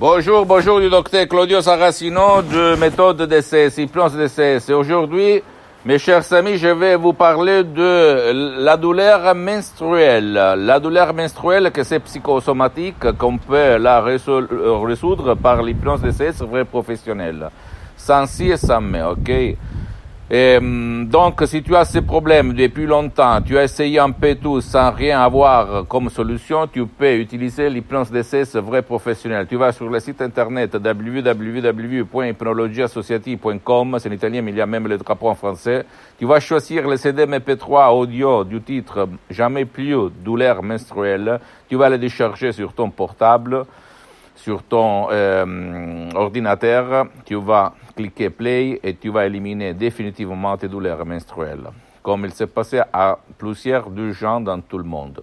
Bonjour, bonjour du docteur Claudio Saracino de méthode DCS, hypnose DCS. Aujourd'hui, mes chers amis, je vais vous parler de la douleur menstruelle. La douleur menstruelle, que c'est psychosomatique, qu'on peut la résoudre par l'hypnose DCS vrai professionnel. Sans si et sans mais, ok? Et, hum, donc, si tu as ces problèmes depuis longtemps, tu as essayé un peu tout sans rien avoir comme solution, tu peux utiliser l'hypnose DCS vrai professionnel. Tu vas sur le site internet www.hypnologieassociative.com, c'est en italien, mais il y a même le drapeau en français. Tu vas choisir le CD MP3 audio du titre Jamais plus douleur menstruelle. Tu vas le décharger sur ton portable sur ton euh, ordinateur, tu vas cliquer play et tu vas éliminer définitivement tes douleurs menstruelles, comme il s'est passé à plusieurs de gens dans tout le monde.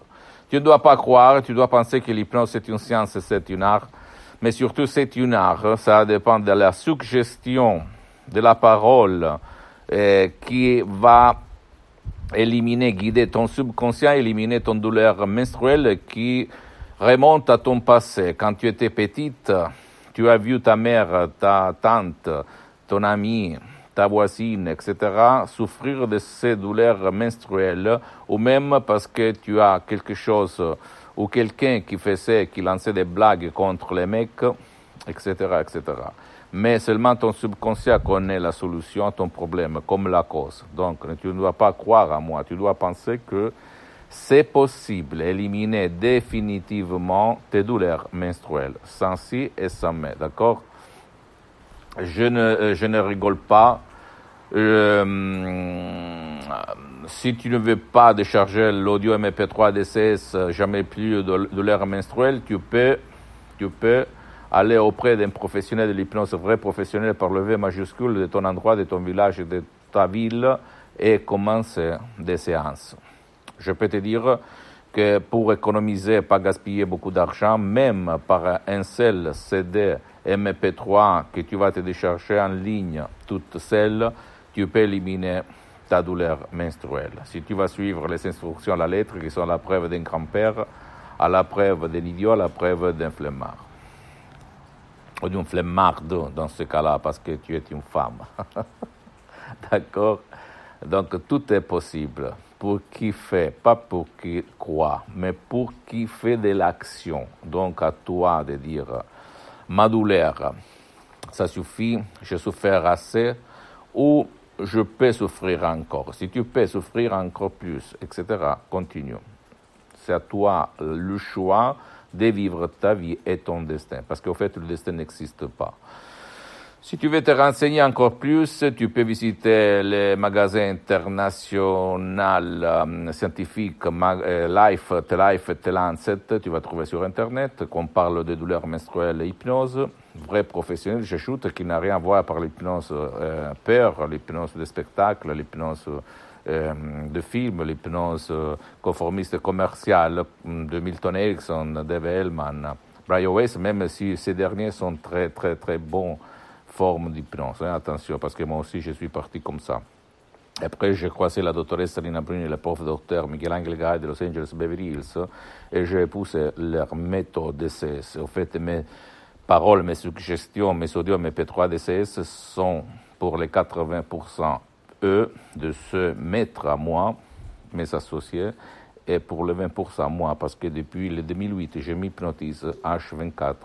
Tu ne dois pas croire, tu dois penser que l'hypnose c'est une science, c'est une art, mais surtout c'est une art. Ça dépend de la suggestion de la parole euh, qui va éliminer, guider ton subconscient, éliminer ton douleur menstruelle qui remonte à ton passé. Quand tu étais petite, tu as vu ta mère, ta tante, ton ami, ta voisine, etc., souffrir de ces douleurs menstruelles, ou même parce que tu as quelque chose ou quelqu'un qui faisait, qui lançait des blagues contre les mecs, etc., etc. Mais seulement ton subconscient connaît la solution à ton problème, comme la cause. Donc, tu ne dois pas croire à moi, tu dois penser que c'est possible d'éliminer définitivement tes douleurs menstruelles, sans si et sans mais, d'accord? Je ne, euh, je ne rigole pas. Euh, si tu ne veux pas décharger l'audio MP3 DCS jamais plus de douleurs menstruelles, tu peux, tu peux aller auprès d'un professionnel de l'hypnose vrai professionnel par le V majuscule de ton endroit, de ton village, de ta ville et commencer des séances. Je peux te dire que pour économiser, pas gaspiller beaucoup d'argent, même par un seul CD MP3 que tu vas te décharger en ligne toute seule, tu peux éliminer ta douleur menstruelle. Si tu vas suivre les instructions à la lettre, qui sont la preuve d'un grand-père, à la preuve d'un idiot, à la preuve d'un flemmard. Ou d'une flemmarde dans ce cas-là, parce que tu es une femme. D'accord? Donc tout est possible pour qui fait, pas pour qui croit, mais pour qui fait de l'action. Donc à toi de dire, ma douleur, ça suffit, je souffert assez, ou je peux souffrir encore. Si tu peux souffrir encore plus, etc., continue. C'est à toi le choix de vivre ta vie et ton destin, parce qu'au fait, le destin n'existe pas. Si tu veux te renseigner encore plus, tu peux visiter les magasins internationaux euh, scientifiques euh, Life, T-Life et T-Lancet. Tu vas trouver sur Internet qu'on parle de douleurs menstruelles et hypnose. Vrai professionnel, j'ajoute, qui n'a rien à voir par l'hypnose euh, peur, l'hypnose de spectacle, l'hypnose de film, l'hypnose conformiste commerciale de Milton Erickson, Dave Hellman, Brian Weiss, même si ces derniers sont très, très, très bons forme d'hypnose. Hein, attention, parce que moi aussi, je suis parti comme ça. Après, j'ai croisé la doctoresse Rina Bruni et le prof docteur Miguel Angel Gay de Los Angeles Beverly Hills et j'ai épousé leur méthode DCS. En fait, mes paroles, mes suggestions, mes audios, mes P3 DCS sont pour les 80% eux de se mettre à moi, mes associés, et pour les 20% moi, parce que depuis le 2008, je m'hypnotise H24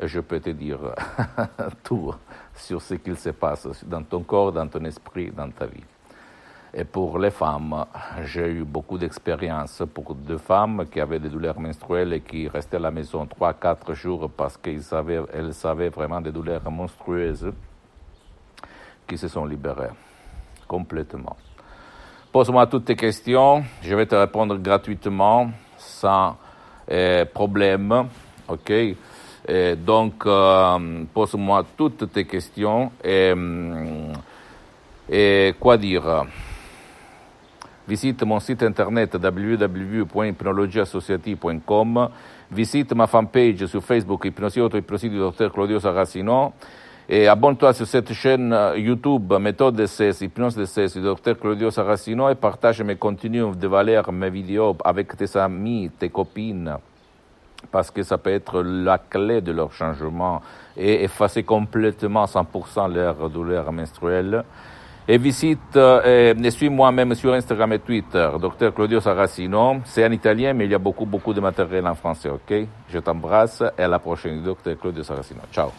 je peux te dire tout sur ce qu'il se passe dans ton corps, dans ton esprit, dans ta vie. Et pour les femmes, j'ai eu beaucoup d'expérience pour deux femmes qui avaient des douleurs menstruelles et qui restaient à la maison 3-4 jours parce qu'elles savaient vraiment des douleurs monstrueuses, qui se sont libérées complètement. Pose-moi toutes tes questions, je vais te répondre gratuitement, sans eh, problème, ok? Donc, euh, pose-moi toutes tes questions. Et, quoi dire Visite mon site internet www.hypnologieassociative.com. Visite ma fanpage sur Facebook, Hypnosie du Dr Claudio Saracino. Et abonne-toi sur cette chaîne YouTube, Méthode DCS, Hypnose DCS, du Dr Claudio Saracino et partage mes contenus de valeur, mes vidéos avec tes amis, tes copines parce que ça peut être la clé de leur changement et effacer complètement 100% leur douleur menstruelle. Et visite euh, et suis moi-même sur Instagram et Twitter, Dr Claudio Saracino. C'est en italien, mais il y a beaucoup, beaucoup de matériel en français, ok? Je t'embrasse et à la prochaine, Dr Claudio Saracino. Ciao.